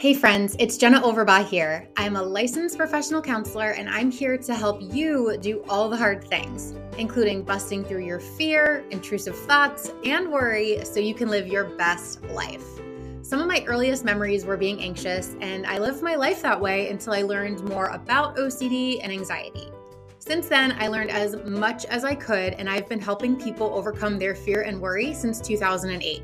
Hey friends, it's Jenna Overbaugh here. I'm a licensed professional counselor and I'm here to help you do all the hard things, including busting through your fear, intrusive thoughts, and worry so you can live your best life. Some of my earliest memories were being anxious, and I lived my life that way until I learned more about OCD and anxiety. Since then, I learned as much as I could, and I've been helping people overcome their fear and worry since 2008.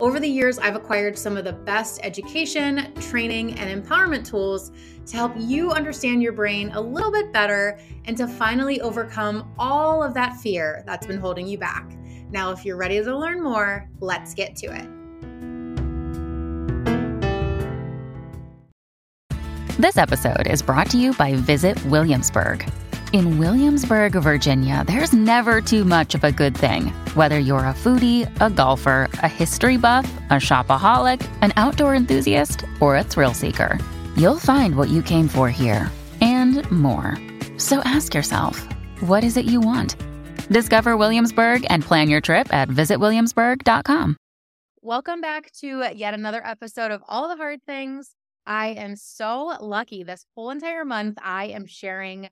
Over the years, I've acquired some of the best education, training, and empowerment tools to help you understand your brain a little bit better and to finally overcome all of that fear that's been holding you back. Now, if you're ready to learn more, let's get to it. This episode is brought to you by Visit Williamsburg. In Williamsburg, Virginia, there's never too much of a good thing. Whether you're a foodie, a golfer, a history buff, a shopaholic, an outdoor enthusiast, or a thrill seeker, you'll find what you came for here and more. So ask yourself, what is it you want? Discover Williamsburg and plan your trip at visitwilliamsburg.com. Welcome back to yet another episode of All the Hard Things. I am so lucky this whole entire month I am sharing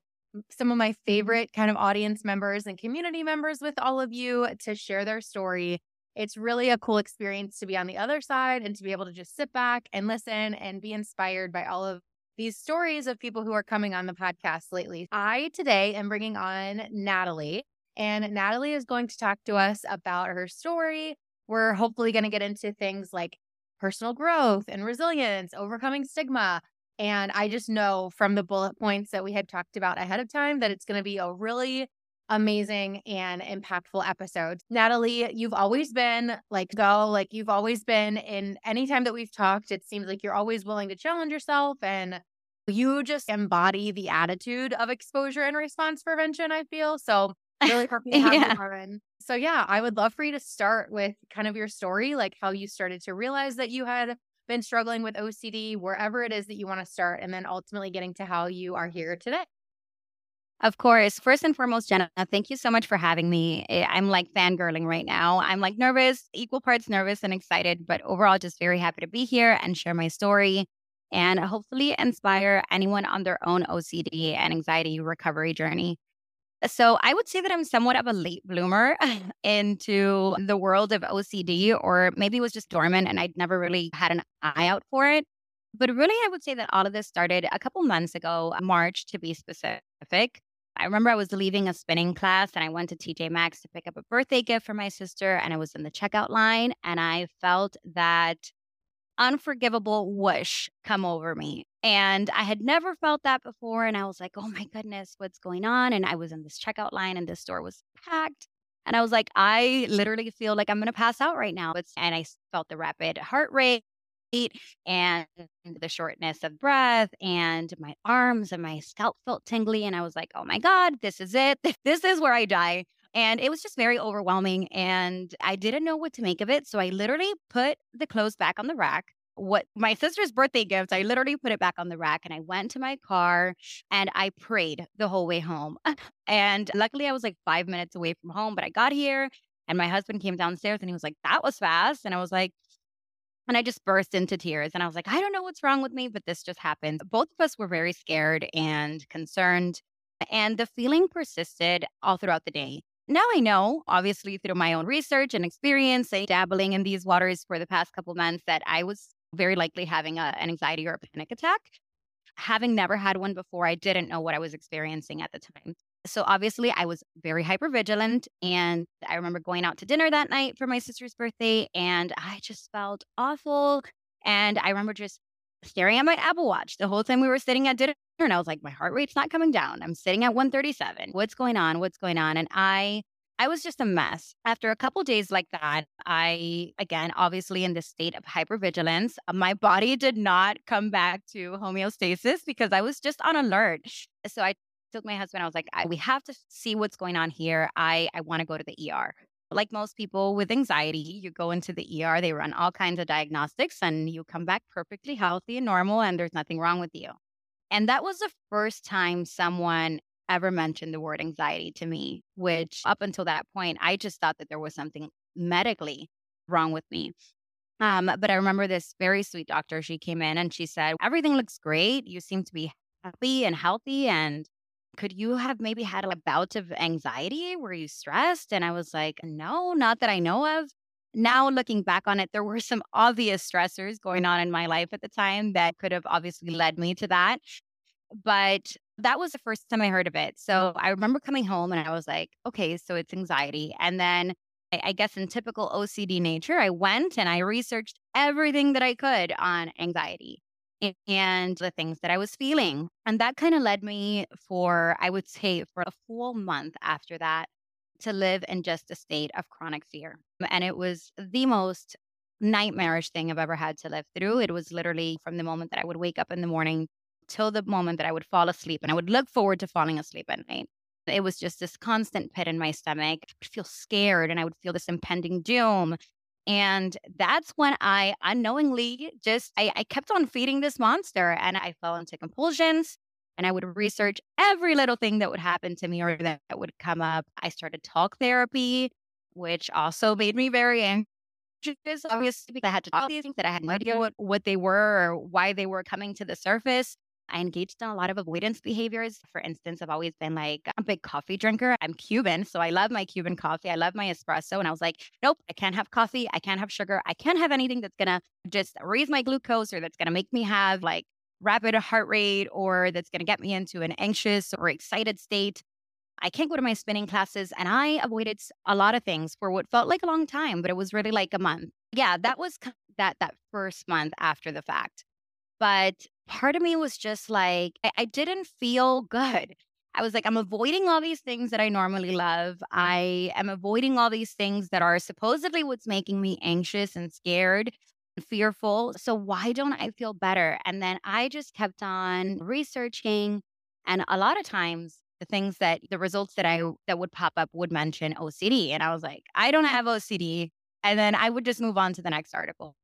some of my Mm-hmm. favorite kind of audience members and community members with all of you to share their story. It's really a cool experience to be on the other side and to be able to just sit back and listen and be inspired by all of these stories of people who are coming on the podcast lately. I today am bringing on Nathalie, and Nathalie is going to talk to us about her story. We're hopefully going to get into things like personal growth and resilience, overcoming stigma, and I just know from the bullet points that we had talked about ahead of time that it's going to be a really amazing and impactful episode. Nathalie, you've always been like go, like you've always been in any time that we've talked, it seems like you're always willing to challenge yourself and you just embody the attitude of exposure and response prevention, I feel. So really happy to have Yeah. you on. So yeah, I would love for you to start with kind of your story, like how you started to realize that you had been struggling with OCD, wherever it is that you want to start, and then ultimately getting to how you are here today. Of course. First and foremost, Jenna, thank you so much for having me. I- I'm like fangirling right now. I'm like nervous, equal parts nervous and excited, but overall, just very happy to be here and share my story and hopefully inspire anyone on their own OCD and anxiety recovery journey. So, I would say that I'm somewhat of a late bloomer into the world of OCD, or maybe it was just dormant and I'd never really had an eye out for it. But really, I would say that all of this started a couple months ago, March to be specific. I remember I was leaving a spinning class and I went to TJ Maxx to pick up a birthday gift for my sister. And I was in the checkout line and I felt that unforgivable whoosh come over me. And I had never felt that before. And I was like, oh my goodness, what's going on? And I was in this checkout line and this store was packed. And I was like, I literally feel like I'm going to pass out right now. And I felt the rapid heart rate and the shortness of breath and my arms and my scalp felt tingly and i was like oh my god this is it this is where i die and it was just very overwhelming and i didn't know what to make of it so i literally put the clothes back on the rack what my sister's birthday gift i literally put it back on the rack and i went to my car and i prayed the whole way home and luckily i was like five minutes away from home but i got here and my husband came downstairs and he was like that was fast and i was like and I just burst into tears. And I was like, I don't know what's wrong with me, but this just happened. Both of us were very scared and concerned. And the feeling persisted all throughout the day. Now I know, obviously, through my own research and experience, eh, dabbling in these waters for the past couple months, that I was very likely having a, an anxiety or a panic attack. Having never had one before, I didn't know what I was experiencing at the time. So obviously, I was very hypervigilant. And I remember going out to dinner that night for my sister's birthday, and I just felt awful. And I remember just staring at my Apple Watch the whole time we were sitting at dinner. And I was like, my heart rate's not coming down. I'm sitting at 137. What's going on? What's going on? And I I was just a mess. After a couple days like that, I, again, obviously in this state of hypervigilance, uh, my body did not come back to homeostasis because I was just on alert. So I took my husband, I was like, I, we have to see what's going on here. I, I want to go to the ER. Like most people with anxiety, you go into the ER, they run all kinds of diagnostics, and you come back perfectly healthy and normal, and there's nothing wrong with you. And that was the first time someone ever mentioned the word anxiety to me, which up until that point, I just thought that there was something medically wrong with me. Um, but I remember this very sweet doctor. She came in and she said, Everything looks great. You seem to be happy and healthy. And could you have maybe had a bout of anxiety? Were you stressed? And I was like, No, not that I know of. Now, looking back on it, there were some obvious stressors going on in my life at the time that could have obviously led me to that. But that was the first time I heard of it. So I remember coming home and I was like, okay, so it's anxiety. And then I, guess in typical OCD nature, I went and I researched everything that I could on anxiety and the things that I was feeling. And that kind of led me for, I would say, for a full month after that to live in just a state of chronic fear. And it was the most nightmarish thing I've ever had to live through. It was literally from the moment that I would wake up in the morning till the moment that I would fall asleep. And I would look forward to falling asleep at night. It was just this constant pit in my stomach. I would feel scared and I would feel this impending doom. And that's when I unknowingly just I, I kept on feeding this monster and I fell into compulsions and I would research every little thing that would happen to me or that would come up. I started talk therapy, which also made me very anxious, obviously, because I had to talk these things that I had no idea what, what they were or why they were coming to the surface. I engaged in a lot of avoidance behaviors. For instance, I've always been like a big coffee drinker. I'm Cuban, so I love my Cuban coffee. I love my espresso. And I was like, nope, I can't have coffee. I can't have sugar. I can't have anything that's going to just raise my glucose or that's going to make me have like rapid heart rate or that's going to get me into an anxious or excited state. I can't go to my spinning classes. And I avoided a lot of things for what felt like a long time, but it was really like a month. Yeah, that was that that first month after the fact. But part of me was just like, I, I didn't feel good. I was like, I'm avoiding all these things that I normally love. I am avoiding all these things that are supposedly what's making me anxious and scared and fearful. So why don't I feel better? And then I just kept on researching. And a lot of times the things that the results that I that would pop up would mention OCD. And I was like, I don't have OCD. And then I would just move on to the next article.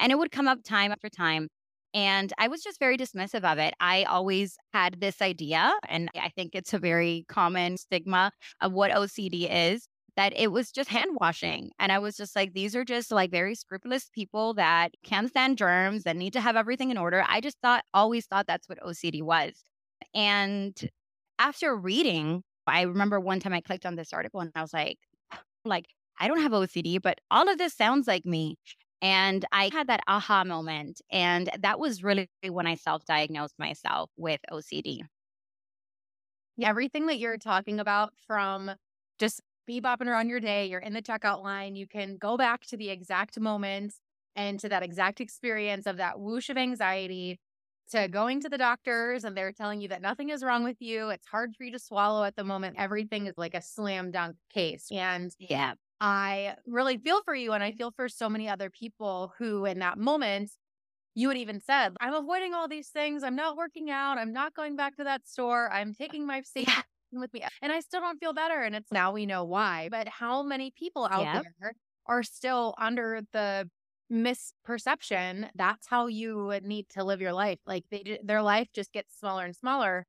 And it would come up time after time. And I was just very dismissive of it. I always had this idea, and I think it's a very common stigma of what OCD is that it was just hand washing. And I was just like, these are just like very scrupulous people that can't stand germs and need to have everything in order. I just thought, always thought that's what OCD was. And after reading, I remember one time I clicked on this article and I was like, like, I don't have OCD, but all of this sounds like me. And I had that aha moment. And that was really when I self diagnosed myself with OCD. Everything that you're talking about from just bebopping around your day, you're in the checkout line, you can go back to the exact moment and to that exact experience of that whoosh of anxiety to going to the doctors and they're telling you that nothing is wrong with you. It's hard for you to swallow at the moment. Everything is like a slam dunk case. And yeah, I really feel for you. And I feel for so many other people who, in that moment, you had even said, I'm avoiding all these things. I'm not working out. I'm not going back to that store. I'm uh, taking my safety yeah. with me. And I still don't feel better. And it's now we know why. But how many people out yep. there are still under the misperception that's how you need to live your life like they their life just gets smaller and smaller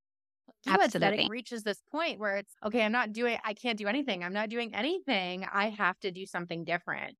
Absolutely. it reaches this point where it's okay, I'm not doing, I can't do anything. I'm not doing anything. I have to do something different.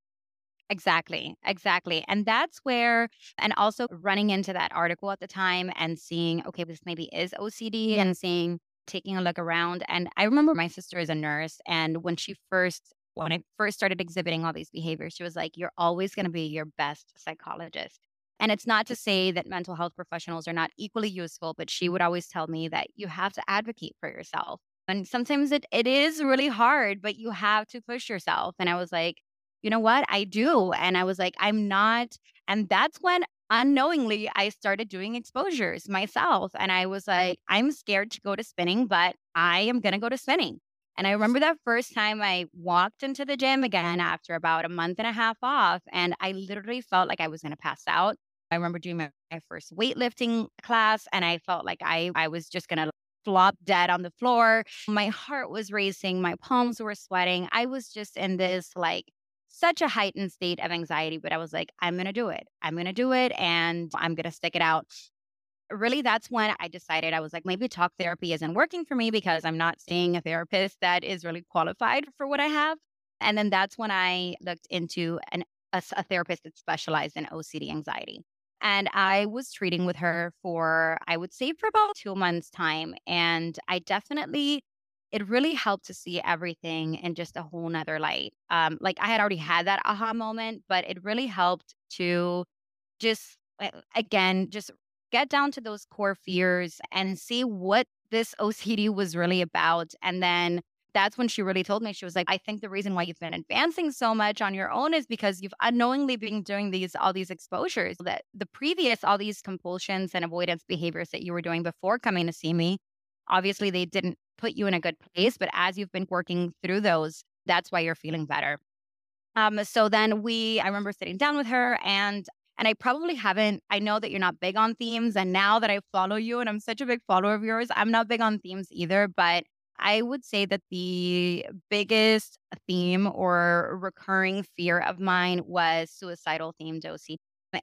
Exactly. Exactly. And that's where, and also running into that article at the time and seeing, okay, this maybe is OCD and seeing, taking a look around. And I remember my sister is a nurse. And when she first, when I first started exhibiting all these behaviors, she was like, you're always going to be your best psychologist. And it's not to say that mental health professionals are not equally useful, but she would always tell me that you have to advocate for yourself. And sometimes it, it is really hard, but you have to push yourself. And I was like, you know what? I do. And I was like, I'm not. And that's when unknowingly I started doing exposures myself. And I was like, I'm scared to go to spinning, but I am going to go to spinning. And I remember that first time I walked into the gym again after about a month and a half off, and I literally felt like I was going to pass out. I remember doing my, my first weightlifting class and I felt like I, I was just going to flop dead on the floor. My heart was racing, my palms were sweating. I was just in this like such a heightened state of anxiety, but I was like, I'm going to do it. I'm going to do it and I'm going to stick it out. Really, that's when I decided I was like, maybe talk therapy isn't working for me because I'm not seeing a therapist that is really qualified for what I have. And then that's when I looked into an a, a therapist that specialized in OCD anxiety. And I was treating with her for, I would say, for about two months' time. And I definitely, it really helped to see everything in just a whole nother light. Um, like I had already had that aha moment, but it really helped to just, uh, again, just get down to those core fears and see what this OCD was really about. And then that's when she really told me she was like i think the reason why you've been advancing so much on your own is because you've unknowingly been doing these all these exposures that the previous all these compulsions and avoidance behaviors that you were doing before coming to see me obviously they didn't put you in a good place but as you've been working through those that's why you're feeling better um so then we i remember sitting down with her and and I probably haven't. I know that you're not big on themes. And now that I follow you and I'm such a big follower of yours, I'm not big on themes either. But I would say that the biggest theme or recurring fear of mine was suicidal themed OC.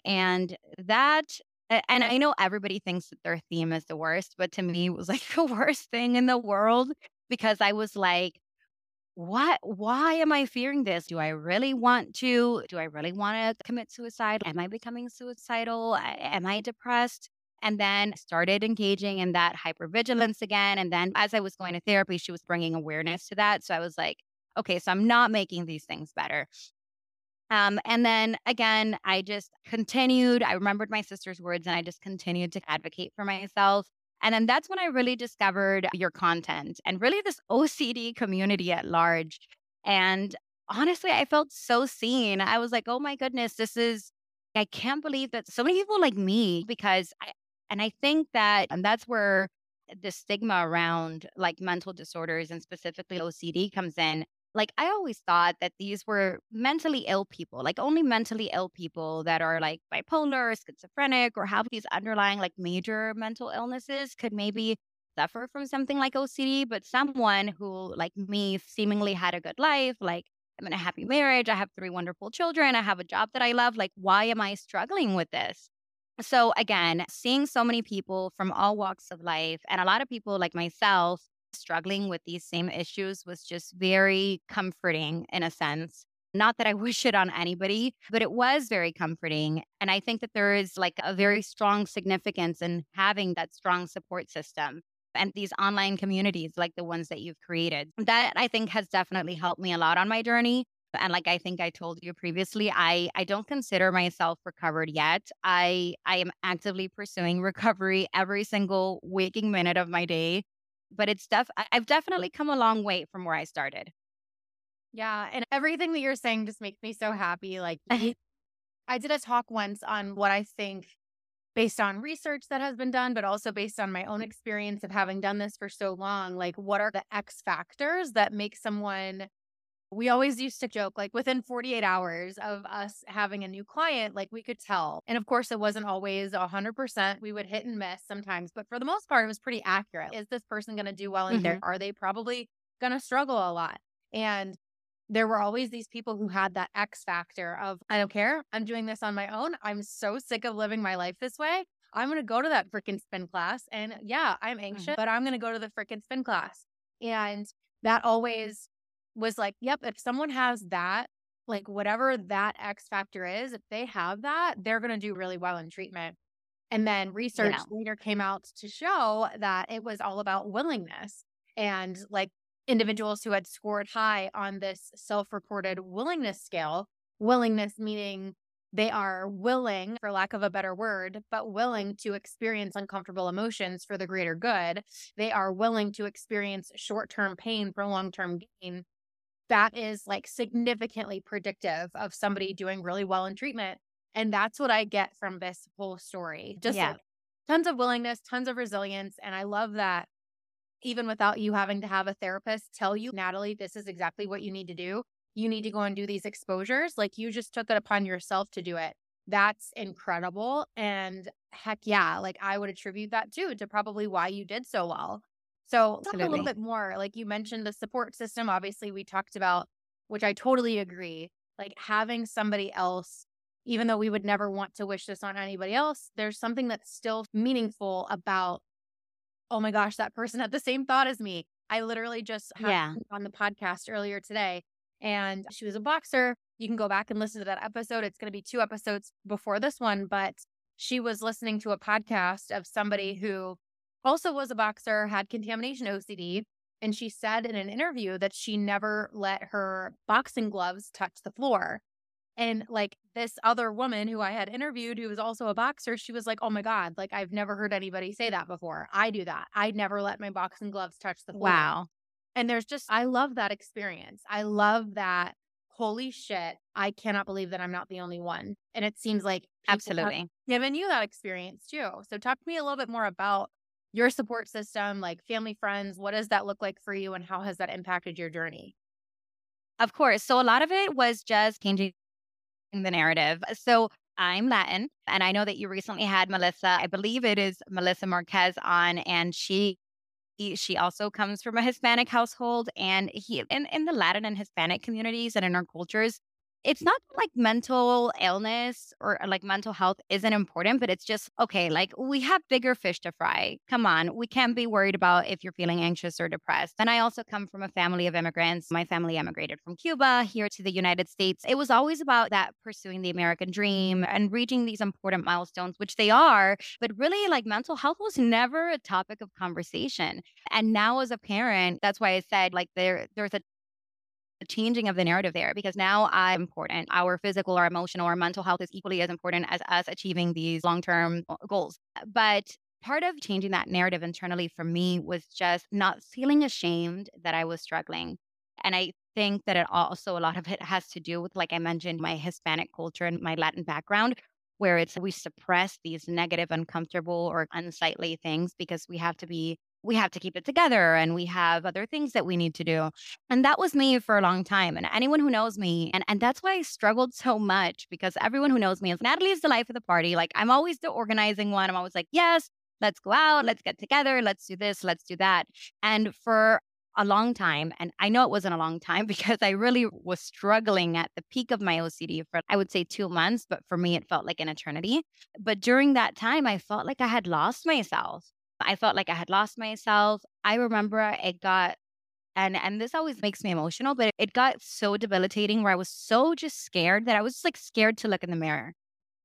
And that, and I know everybody thinks that their theme is the worst, but to me, it was like the worst thing in the world because I was like, what? Why am i fearing this? Do i really want to do i really want to commit suicide? Am i becoming suicidal? Am i depressed and then started engaging in that hypervigilance again. And then as I was going to therapy, she was bringing awareness to that. So I was like, okay, so I'm not making these things better. Um, and then again, I just continued. I remembered my sister's words and I just continued to advocate for myself. And then that's when I really discovered your content and really this OCD community at large. And honestly, I felt so seen. I was like, oh my goodness, this is, I can't believe that so many people like me, because I, and I think that and that's where the stigma around like mental disorders and specifically OCD comes in. Like, I always thought that these were mentally ill people, like only mentally ill people that are like bipolar, or schizophrenic, or have these underlying like major mental illnesses could maybe suffer from something like OCD. But someone who, like me, seemingly had a good life, like I'm in a happy marriage, I have three wonderful children, I have a job that I love, like, why am I struggling with this? So, again, seeing so many people from all walks of life and a lot of people like myself struggling with these same issues was just very comforting in a sense. Not that I wish it on anybody, but it was very comforting. And I think that there is like a very strong significance in having that strong support system and these online communities like the ones that you've created. That I think has definitely helped me a lot on my journey and like i think i told you previously i i don't consider myself recovered yet i i am actively pursuing recovery every single waking minute of my day but it's def i've definitely come a long way from where i started yeah and everything that you're saying just makes me so happy like i did a talk once on what i think based on research that has been done, but also based on my own experience of having done this for so long. Like, what are the X factors that make someone we always used to joke like within 48 hours of us having a new client, like we could tell. And of course, it wasn't always 100%. We would hit and miss sometimes, but for the most part, it was pretty accurate. Is this person going to do well in mm-hmm. there? Are they probably going to struggle a lot? And there were always these people who had that X factor of, I don't care. I'm doing this on my own. I'm so sick of living my life this way. I'm going to go to that freaking spin class. And yeah, I'm anxious, mm-hmm. but I'm going to go to the freaking spin class. And that always was like, yep, if someone has that, like whatever that X factor is, if they have that, they're going to do really well in treatment. And then research yeah. later came out to show that it was all about willingness and like individuals who had scored high on this self reported willingness scale, willingness meaning they are willing, for lack of a better word, but willing to experience uncomfortable emotions for the greater good. They are willing to experience short term pain for long term gain that is like significantly predictive of somebody doing really well in treatment. And that's what I get from this whole story. Just yeah. like tons of willingness, tons of resilience. And I love that even without you having to have a therapist tell you, Nathalie, this is exactly what you need to do. You need to go and do these exposures. Like you just took it upon yourself to do it. That's incredible. And heck yeah, like I would attribute that too to probably why you did so well. So talk a little bit more. Like you mentioned the support system. Obviously, we talked about, which I totally agree. Like having somebody else, even though we would never want to wish this on anybody else, there's something that's still meaningful about, oh my gosh, that person had the same thought as me. I literally just had yeah. on the podcast earlier today, and she was a boxer You can go back and listen to that episode. It's going to be two episodes before this one, but she was listening to a podcast of somebody who also was a boxer, had contamination OCD. And she said in an interview that she never let her boxing gloves touch the floor. And like this other woman who I had interviewed, who was also a boxer, she was like, Oh my God, like I've never heard anybody say that before. I do that. I never let my boxing gloves touch the floor. Wow. And there's just, I love that experience. I love that. Holy shit. I cannot believe that I'm not the only one. And it seems like absolutely given you that experience too. So talk to me a little bit more about your support system, like family, friends. What does that look like for you and how has that impacted your journey? Of course. So a lot of it was just changing the narrative. So I'm Latin, and I know that you recently had Melissa. I believe it is Melissa Marquez on, and she she also comes from a Hispanic household, and he in in the Latin and Hispanic communities and in our cultures, it's not like mental illness or like mental health isn't important, but it's just okay, like we have bigger fish to fry. Come on, we can't be worried about if you're feeling anxious or depressed. And I also come from a family of immigrants. My family immigrated from Cuba here to the United States. It was always about that pursuing the American dream and reaching these important milestones, which they are. But really, like mental health was never a topic of conversation. And now, as a parent, that's why I said like there there's a changing of the narrative there because now I'm important. Our physical, our emotional, our mental health is equally as important as us achieving these long term uh, goals. But part of changing that narrative internally for me was just not feeling ashamed that I was struggling. And I think that it also, a lot of it has to do with, like I mentioned, my Hispanic culture and my Latin background, where it's we suppress these negative, uncomfortable, or unsightly things because we have to be we have to keep it together and we have other things that we need to do. And that was me for a long time. And anyone who knows me, and, and that's why I struggled so much because everyone who knows me is Nathalie is the life of the party. Like I'm always the organizing one. I'm always like, yes, let's go out, let's get together, let's do this, let's do that. And for a long time, and I know it wasn't a long time because I really was struggling at the peak of my OCD for, I would say, two months, but for me, it felt like an eternity. But during that time, I felt like I had lost myself. I felt like I had lost myself. I remember it got and and this always makes me emotional, but it got so debilitating where I was so just scared that I was just like scared to look in the mirror.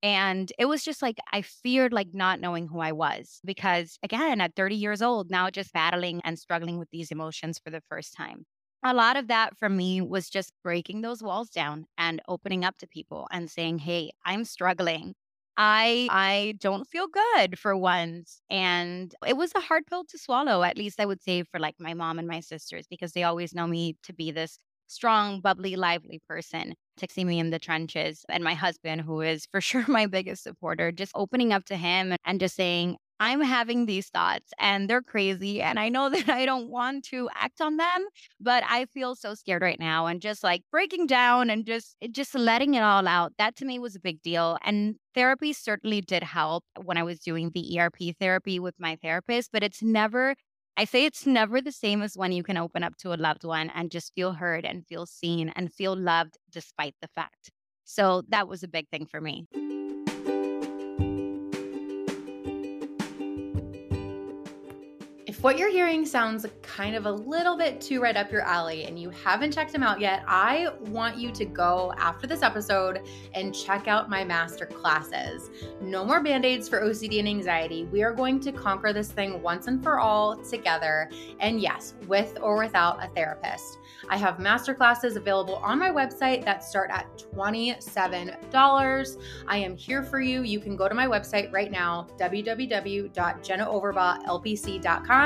And it was just like I feared like not knowing who I was because again, at 30 years old, now just battling and struggling with these emotions for the first time. A lot of that for me was just breaking those walls down and opening up to people and saying, "Hey, I'm struggling. I I don't feel good for once. And it was a hard pill to swallow, at least I would say for like my mom and my sisters, because they always know me to be this strong, bubbly, lively person, texting me in the trenches. And my husband, who is for sure my biggest supporter, just opening up to him and just saying, I'm having these thoughts and they're crazy. And I know that I don't want to act on them, but I feel so scared right now. And just like breaking down and just, just letting it all out, that to me was a big deal. And therapy certainly did help when I was doing the ERP therapy with my therapist, but it's never I say it's never the same as when you can open up to a loved one and just feel heard and feel seen and feel loved despite the fact. So that was a big thing for me. What you're hearing sounds kind of a little bit too right up your alley and you haven't checked them out yet, I want you to go after this episode and check out my master classes. No more band aids for OCD and anxiety. We are going to conquer this thing once and for all together. And yes, with or without a therapist. I have master classes available on my website that start at $27. I am here for you. You can go to my website right now,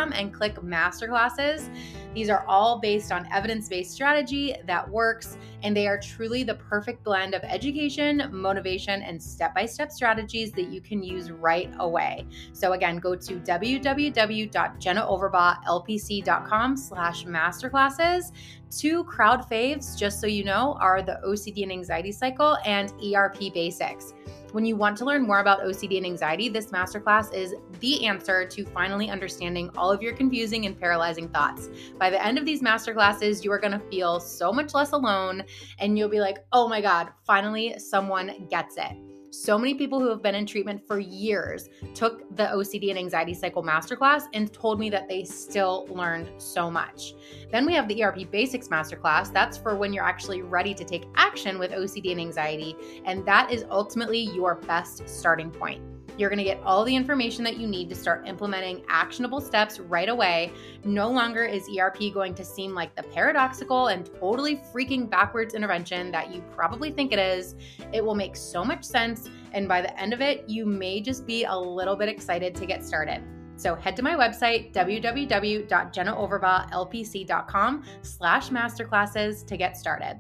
www.jennaoverbaughLPC.com and click masterclasses. These are all based on evidence based strategy that works, and they are truly the perfect blend of education, motivation, and step by step strategies that you can use right away. So, again, go to www.jennaoverbaughLPC.com slash masterclasses. Two crowd faves, just so you know, are the OCD and anxiety cycle and ERP basics. When you want to learn more about OCD and anxiety, this masterclass is the answer to finally understanding all of your confusing and paralyzing thoughts. By the end of these masterclasses, you are going to feel so much less alone and you'll be like, oh my God, finally someone gets it. So many people who have been in treatment for years took the OCD and anxiety cycle masterclass and told me that they still learned so much. Then we have the ERP Basics Masterclass. That's for when you're actually ready to take action with OCD and anxiety. And that is ultimately your best starting point. You're going to get all the information that you need to start implementing actionable steps right away. No longer is ERP going to seem like the paradoxical and totally freaking backwards intervention that you probably think it is. It will make so much sense. And by the end of it, you may just be a little bit excited to get started. So head to my website, www.jennaoverbaughlpc.com slash masterclasses to get started.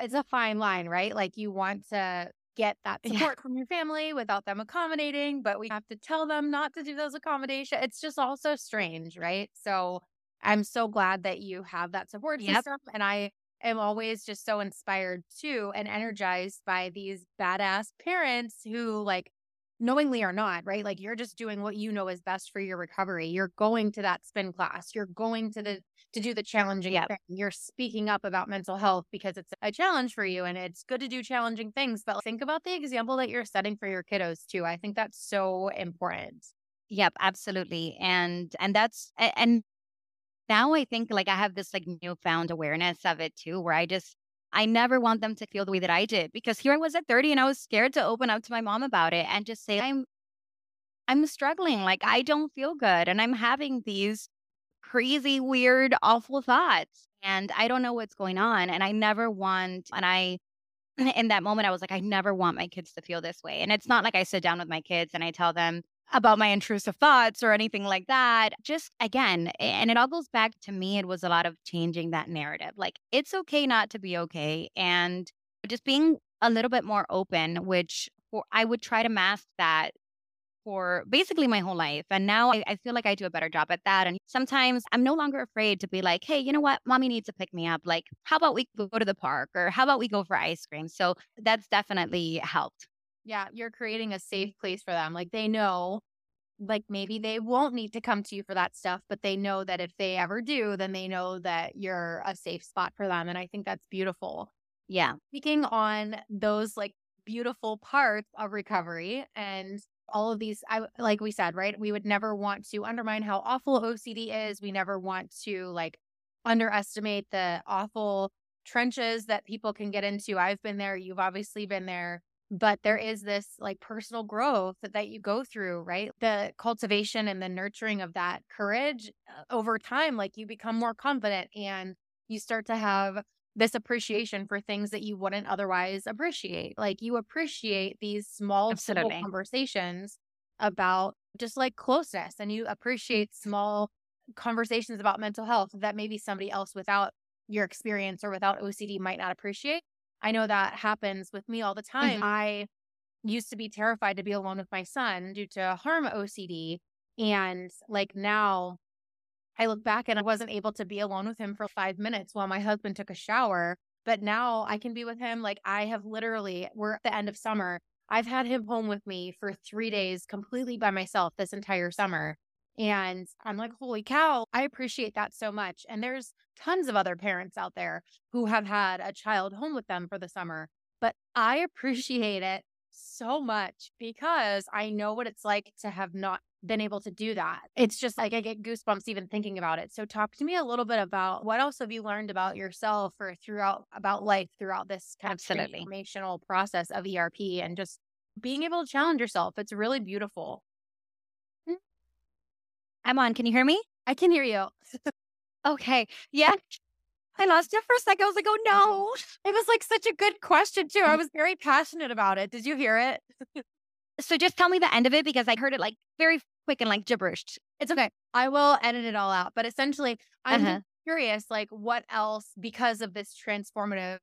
It's a fine line, right? Like you want to get that support yeah. from your family without them accommodating, but we have to tell them not to do those accommodations. It's just also strange, right? So I'm so glad that you have that support yep. system. And I am always just so inspired too and energized by these badass parents who like knowingly or not, right? Like you're just doing what you know is best for your recovery. You're going to that spin class. You're going to the to do the challenging yep. thing. You're speaking up about mental health because it's a challenge for you and it's good to do challenging things, but think about the example that you're setting for your kiddos too. I think that's so important. Yep, absolutely. And and that's and now I think like I have this like newfound awareness of it too where I just I never want them to feel the way that I did because here I was at 30 and I was scared to open up to my mom about it and just say I'm I'm struggling like I don't feel good and I'm having these crazy weird awful thoughts and I don't know what's going on and I never want and I in that moment I was like I never want my kids to feel this way and it's not like I sit down with my kids and I tell them about my intrusive thoughts or anything like that. Just again, and it all goes back to me, it was a lot of changing that narrative. Like, it's okay not to be okay. And just being a little bit more open, which I would try to mask that for basically my whole life. And now I, I, feel like I do a better job at that. And sometimes I'm no longer afraid to be like, hey, you know what? Mommy needs to pick me up. Like, how about we go to the park or how about we go for ice cream? So that's definitely helped. Yeah, you're creating a safe place for them. Like they know, like maybe they won't need to come to you for that stuff, but they know that if they ever do, then they know that you're a safe spot for them. And I think that's beautiful. Yeah. Speaking on those like beautiful parts of recovery and all of these I like we said, right? We would never want to undermine how awful OCD is. We never want to like underestimate the awful trenches that people can get into. I've been there, you've obviously been there but there is this like personal growth that, that you go through right the cultivation and the nurturing of that courage uh, over time like you become more confident and you start to have this appreciation for things that you wouldn't otherwise appreciate like you appreciate these small conversations about just like closeness and you appreciate small conversations about mental health that maybe somebody else without your experience or without OCD might not appreciate I know that happens with me all the time. Mm-hmm. I used to be terrified to be alone with my son due to harm OCD. And like now, I look back and I wasn't able to be alone with him for five minutes while my husband took a shower. But now I can be with him. Like I have literally, we're at the end of summer. I've had him home with me for three days completely by myself this entire summer. And I'm like, holy cow, I appreciate that so much. And there's tons of other parents out there who have had a child home with them for the summer. But I appreciate it so much because I know what it's like to have not been able to do that. It's just like I get goosebumps even thinking about it. So talk to me a little bit about what else have you learned about yourself or throughout about life throughout this kind Absolutely. of transformational process of ERP and just being able to challenge yourself. It's really beautiful. Hmm. I'm on. Can you hear me? I can hear you. okay. Yeah. I lost it for a second. I was like, oh no. It was like such a good question, too. I was very passionate about it. Did you hear it? so just tell me the end of it because I heard it like very quick and like gibberish. It's okay. I will edit it all out. But essentially, I'm uh-huh. curious, like, what else, because of this transformative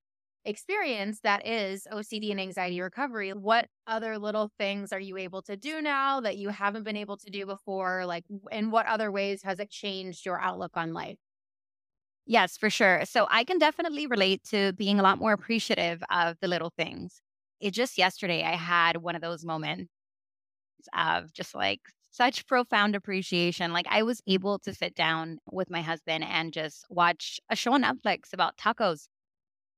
experience that is OCD and anxiety recovery, what other little things are you able to do now that you haven't been able to do before? Like, in what other ways has it changed your outlook on life? Yes, for sure. So I can definitely relate to being a lot more appreciative of the little things. It just yesterday, I had one of those moments of just like such profound appreciation. Like I was able to sit down with my husband and just watch a show on Netflix about tacos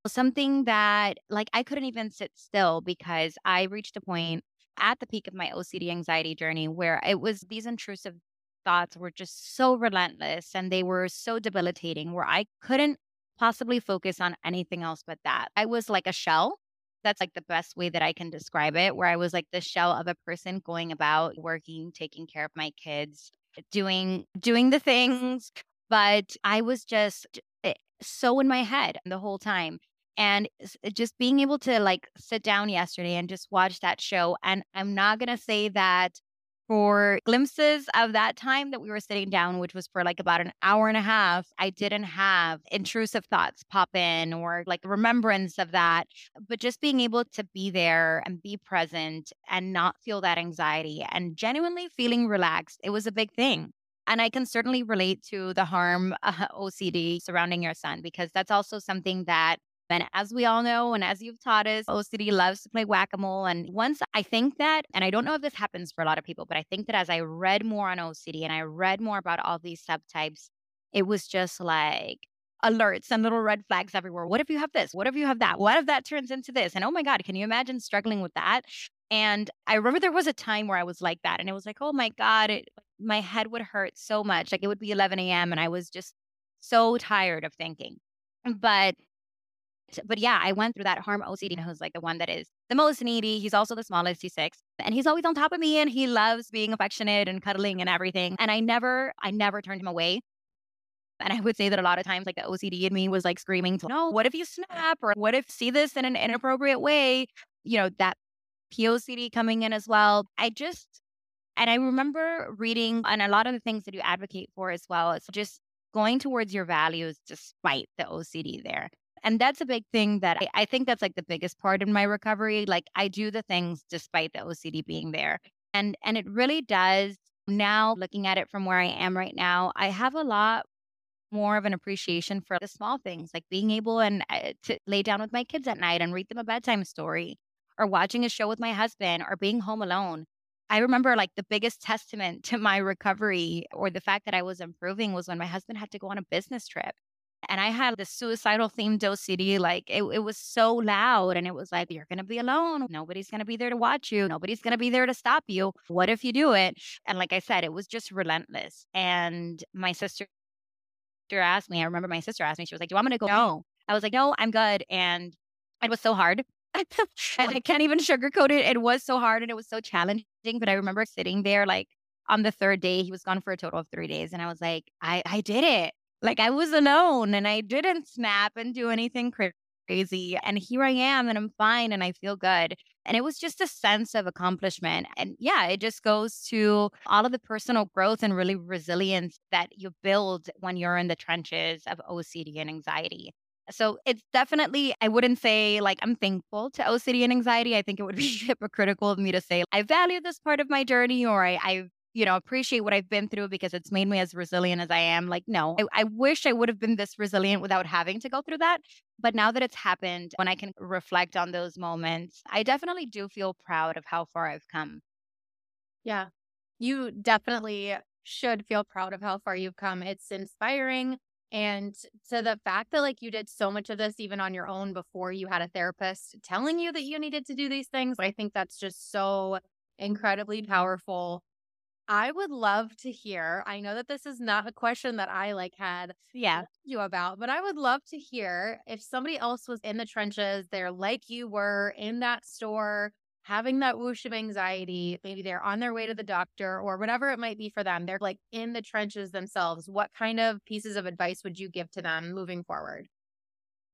something that like I couldn't even sit still because I reached a point at the peak of my OCD anxiety journey where it was these intrusive thoughts were just so relentless and they were so debilitating where I couldn't possibly focus on anything else but that. I was like a shell. That's like the best way that I can describe it, where I was like the shell of a person going about working, taking care of my kids, doing doing the things, but I was just eh, so in my head the whole time and just being able to like sit down yesterday and just watch that show and i'm not going to say that for glimpses of that time that we were sitting down, which was for like about an hour and a half, I didn't have intrusive thoughts pop in or like remembrance of that. But just being able to be there and be present and not feel that anxiety and genuinely feeling relaxed, it was a big thing. And I can certainly relate to the harm uh, OCD surrounding your son because that's also something that and as we all know, and as you've taught us, OCD loves to play whack a mole. And once I think that, and I don't know if this happens for a lot of people, but I think that as I read more on OCD and I read more about all these subtypes, it was just like alerts and little red flags everywhere. What if you have this? What if you have that? What if that turns into this? And oh my God, can you imagine struggling with that? And I remember there was a time where I was like that. And it was like, oh my God, it, my head would hurt so much. Like it would be 11 a.m. and I was just so tired of thinking. But but yeah, I went through that harm OCD, who's like the one that is the most needy. He's also the smallest. He's six. And he's always on top of me and he loves being affectionate and cuddling and everything. And I never, I never turned him away. And I would say that a lot of times, like the OCD in me was like screaming, no, what if you snap? Or what if see this in an inappropriate way? You know, that POCD coming in as well. I just, and I remember reading, and a lot of the things that you advocate for as well, is just going towards your values despite the OCD there. And that's a big thing that I, I think that's like the biggest part in my recovery. Like I do the things despite the OCD being there. And and it really does now looking at it from where I am right now, I have a lot more of an appreciation for the small things like being able and uh, to lay down with my kids at night and read them a bedtime story or watching a show with my husband or being home alone. I remember like the biggest testament to my recovery or the fact that I was improving was when my husband had to go on a business trip. And I had this suicidal themed OCD. Like it, it was so loud. And it was like, you're going to be alone. Nobody's going to be there to watch you. Nobody's going to be there to stop you. What if you do it? And like I said, it was just relentless. And my sister asked me, I remember my sister asked me, she was like, do you want me to go? No. I was like, no, I'm good. And it was so hard. and I can't even sugarcoat it. It was so hard and it was so challenging. But I remember sitting there like on the third day, he was gone for a total of three days. And I was like, I, I did it. Like I was alone and I didn't snap and do anything crazy. And here I am and I'm fine and I feel good. And it was just a sense of accomplishment. And yeah, it just goes to all of the personal growth and really resilience that you build when you're in the trenches of OCD and anxiety. So it's definitely, I wouldn't say like I'm thankful to OCD and anxiety. I think it would be hypocritical of me to say I value this part of my journey or I, I you know, appreciate what I've been through because it's made me as resilient as I am. Like, no, I, I wish I would have been this resilient without having to go through that. But now that it's happened, when I can reflect on those moments, I definitely do feel proud of how far I've come. Yeah, you definitely should feel proud of how far you've come. It's inspiring. And to the fact that like you did so much of this even on your own before you had a therapist telling you that you needed to do these things, I think that's just so incredibly powerful. I would love to hear. I know that this is not a question that I like had yeah you about, but I would love to hear if somebody else was in the trenches, they're like you were in that store having that whoosh of anxiety, maybe they're on their way to the doctor or whatever it might be for them. They're like in the trenches themselves. What kind of pieces of advice would you give to them moving forward?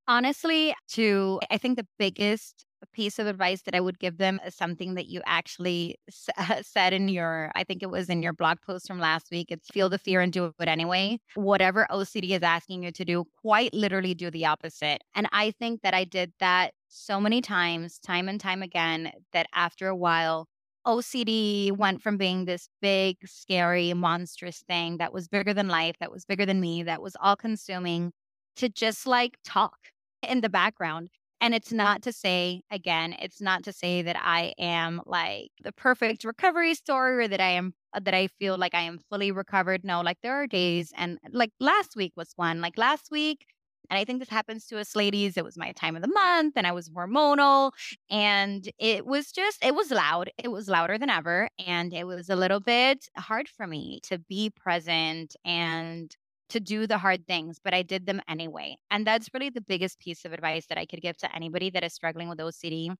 Honestly, to I think the biggest piece of advice that I would give them is something that you actually said in your, I think it was in your blog post from last week. It's feel the fear and do it anyway. Whatever OCD is asking you to do, quite literally do the opposite. And I think that I did that so many times, time and time again, that after a while, OCD went from being this big, scary, monstrous thing that was bigger than life, that was bigger than me, that was all consuming, to just like talk in the background. And it's not to say, again, it's not to say that I am like the perfect recovery story or that I am, uh, that I feel like I am fully recovered. No, like there are days and like last week was one. Like last week, And I think this happens to us ladies. It was my time of the month and I was hormonal and it was just, it was loud. It was louder than ever. And it was a little bit hard for me to be present and to do the hard things, but I did them anyway. And that's really the biggest piece of advice that I could give to anybody that is struggling with OCD.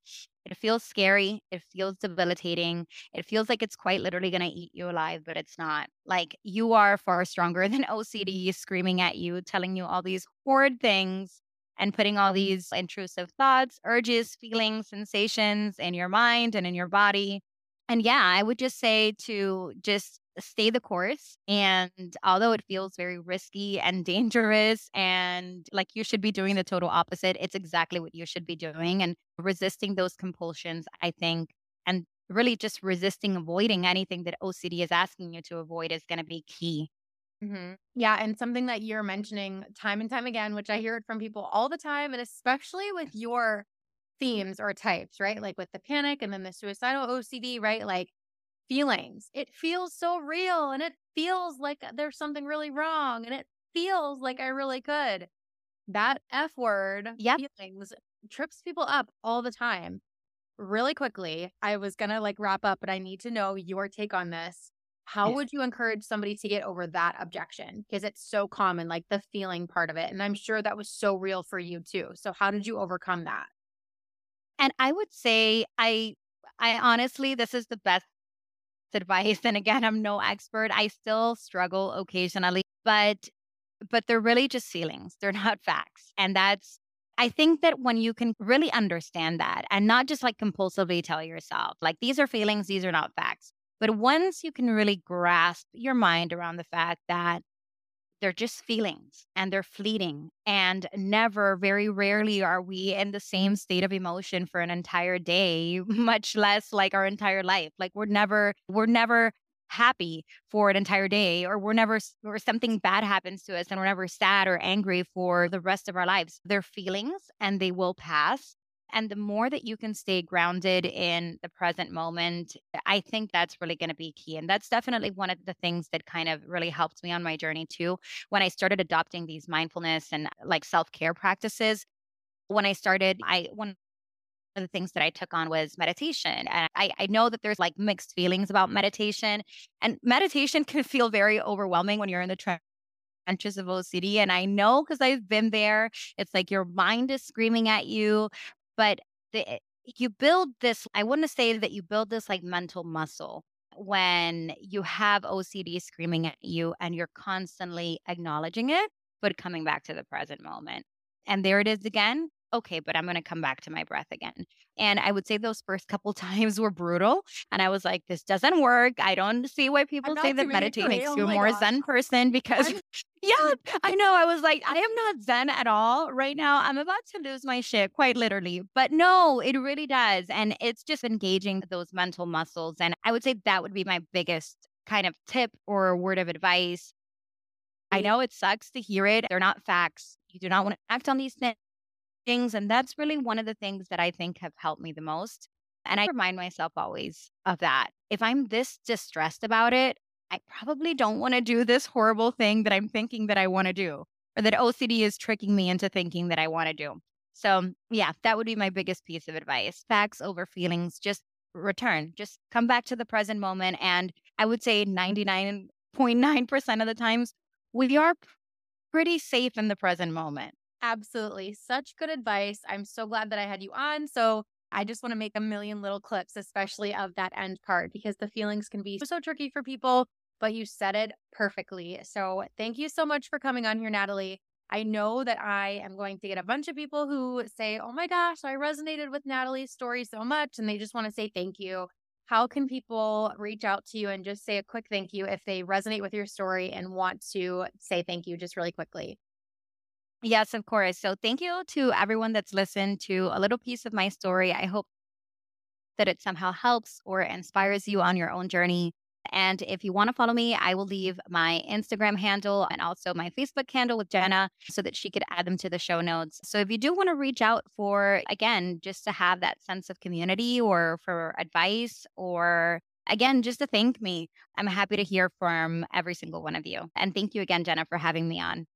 It feels scary. It feels debilitating. It feels like it's quite literally going to eat you alive, but it's not. Like you are far stronger than OCD screaming at you, telling you all these horrid things and putting all these intrusive thoughts, urges, feelings, sensations in your mind and in your body. And yeah, I would just say to just stay the course. And although it feels very risky and dangerous, and like you should be doing the total opposite, it's exactly what you should be doing. And resisting those compulsions, I think, and really just resisting avoiding anything that OCD is asking you to avoid is going to be key. Mm-hmm. Yeah. And something that you're mentioning time and time again, which I hear it from people all the time, and especially with your themes or types, right? Like with the panic and then the suicidal OCD, right? Like feelings. It feels so real and it feels like uh, there's something really wrong and it feels like I really could. That F word, yep. feelings, trips people up all the time. Really quickly, I was going to like wrap up, but I need to know your take on this. How would you encourage somebody to get over that objection? Because it's so common, like the feeling part of it. And I'm sure that was so real for you too. So, how did you overcome that? And I would say, I, I honestly, this is the best advice. And again, I'm no expert. I still struggle occasionally, but but they're really just feelings. They're not facts. And that's I think that when you can really understand that and not just like compulsively tell yourself, like these are feelings, these are not facts. But once you can really grasp your mind around the fact that they're just feelings and they're fleeting. And never, very rarely are we in the same state of emotion for an entire day, much less like our entire life. Like we're never, we're never happy for an entire day or we're never or something bad happens to us and we're never sad or angry for the rest of our lives they're feelings and they will pass and the more that you can stay grounded in the present moment, I think that's really going to be key. And that's definitely one of the things that kind of really helped me on my journey too. When I started adopting these mindfulness and like self care practices, when I started, I, one of the things that I took on was meditation. And I, I know that there's like mixed feelings about meditation, and meditation can feel very overwhelming when you're in the trenches of OCD. And I know because I've been there, it's like your mind is screaming at you, but the, you build this, I want to say that you build this like mental muscle when you have OCD screaming at you and you're constantly acknowledging it, but coming back to the present moment. And there it is again okay, but I'm going to come back to my breath again. And I would say those first couple times were brutal. And I was like, this doesn't work. I don't see why people say that meditate makes you a more gosh. Zen person because, yeah, I know. I was like, I am not Zen at all right now. I'm about to lose my shit, quite literally. But no, it really does. And it's just engaging those mental muscles. And I would say that would be my biggest kind of tip or word of advice. I know it sucks to hear it. They're not facts. You do not want to act on these things things. And that's really one of the things that I think have helped me the most. And I remind myself always of that. If I'm this distressed about it, I probably don't want to do this horrible thing that I'm thinking that I want to do, or that OCD is tricking me into thinking that I want to do. So, yeah, that would be my biggest piece of advice. Facts over feelings, just return, just come back to the present moment. And I would say mm-hmm. 99.9% of the times, we are pretty safe in the present moment. Absolutely. Such good advice. I'm so glad that I had you on. So I just want to make a million little clips, especially of that end part, because the feelings can be so tricky for people, but you said it perfectly. So thank you so much for coming on here, Nathalie. I know that I am going to get a bunch of people who say, Oh my gosh, I resonated with Nathalie's story so much. And they just want to say thank you. How can people reach out to you and just say a quick thank you if they resonate with your story and want to say thank you just really quickly? Yes, of course. So thank you to everyone that's listened to a little piece of my story. I hope that it somehow helps or inspires you on your own journey. And if you want to follow me, I will leave my Instagram handle and also my Facebook handle with Jenna so that she could add them to the show notes. So if you do want to reach out for, again, just to have that sense of community or for advice or again, just to thank me, I'm happy to hear from every single one of you. And thank you again, Jenna, for having me on.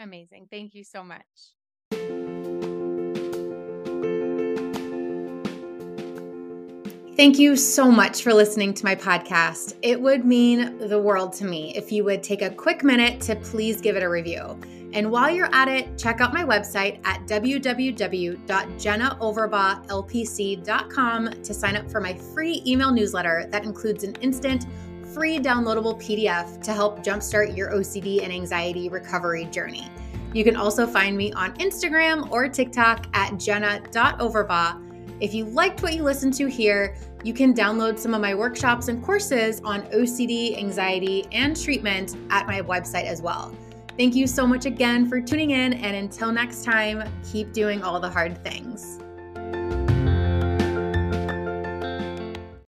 Amazing. Thank you so much. Thank you so much for listening to my podcast. It would mean the world to me if you would take a quick minute to please give it a review. And while you're at it, check out my website at www.jennaoverbaughLPC.com to sign up for my free email newsletter that includes an instant free downloadable PDF to help jumpstart your OCD and anxiety recovery journey. You can also find me on Instagram or TikTok at jenna.overbaugh. If you liked what you listened to here, you can download some of my workshops and courses on OCD, anxiety, and treatment at my website as well. Thank you so much again for tuning in, and until next time, keep doing all the hard things.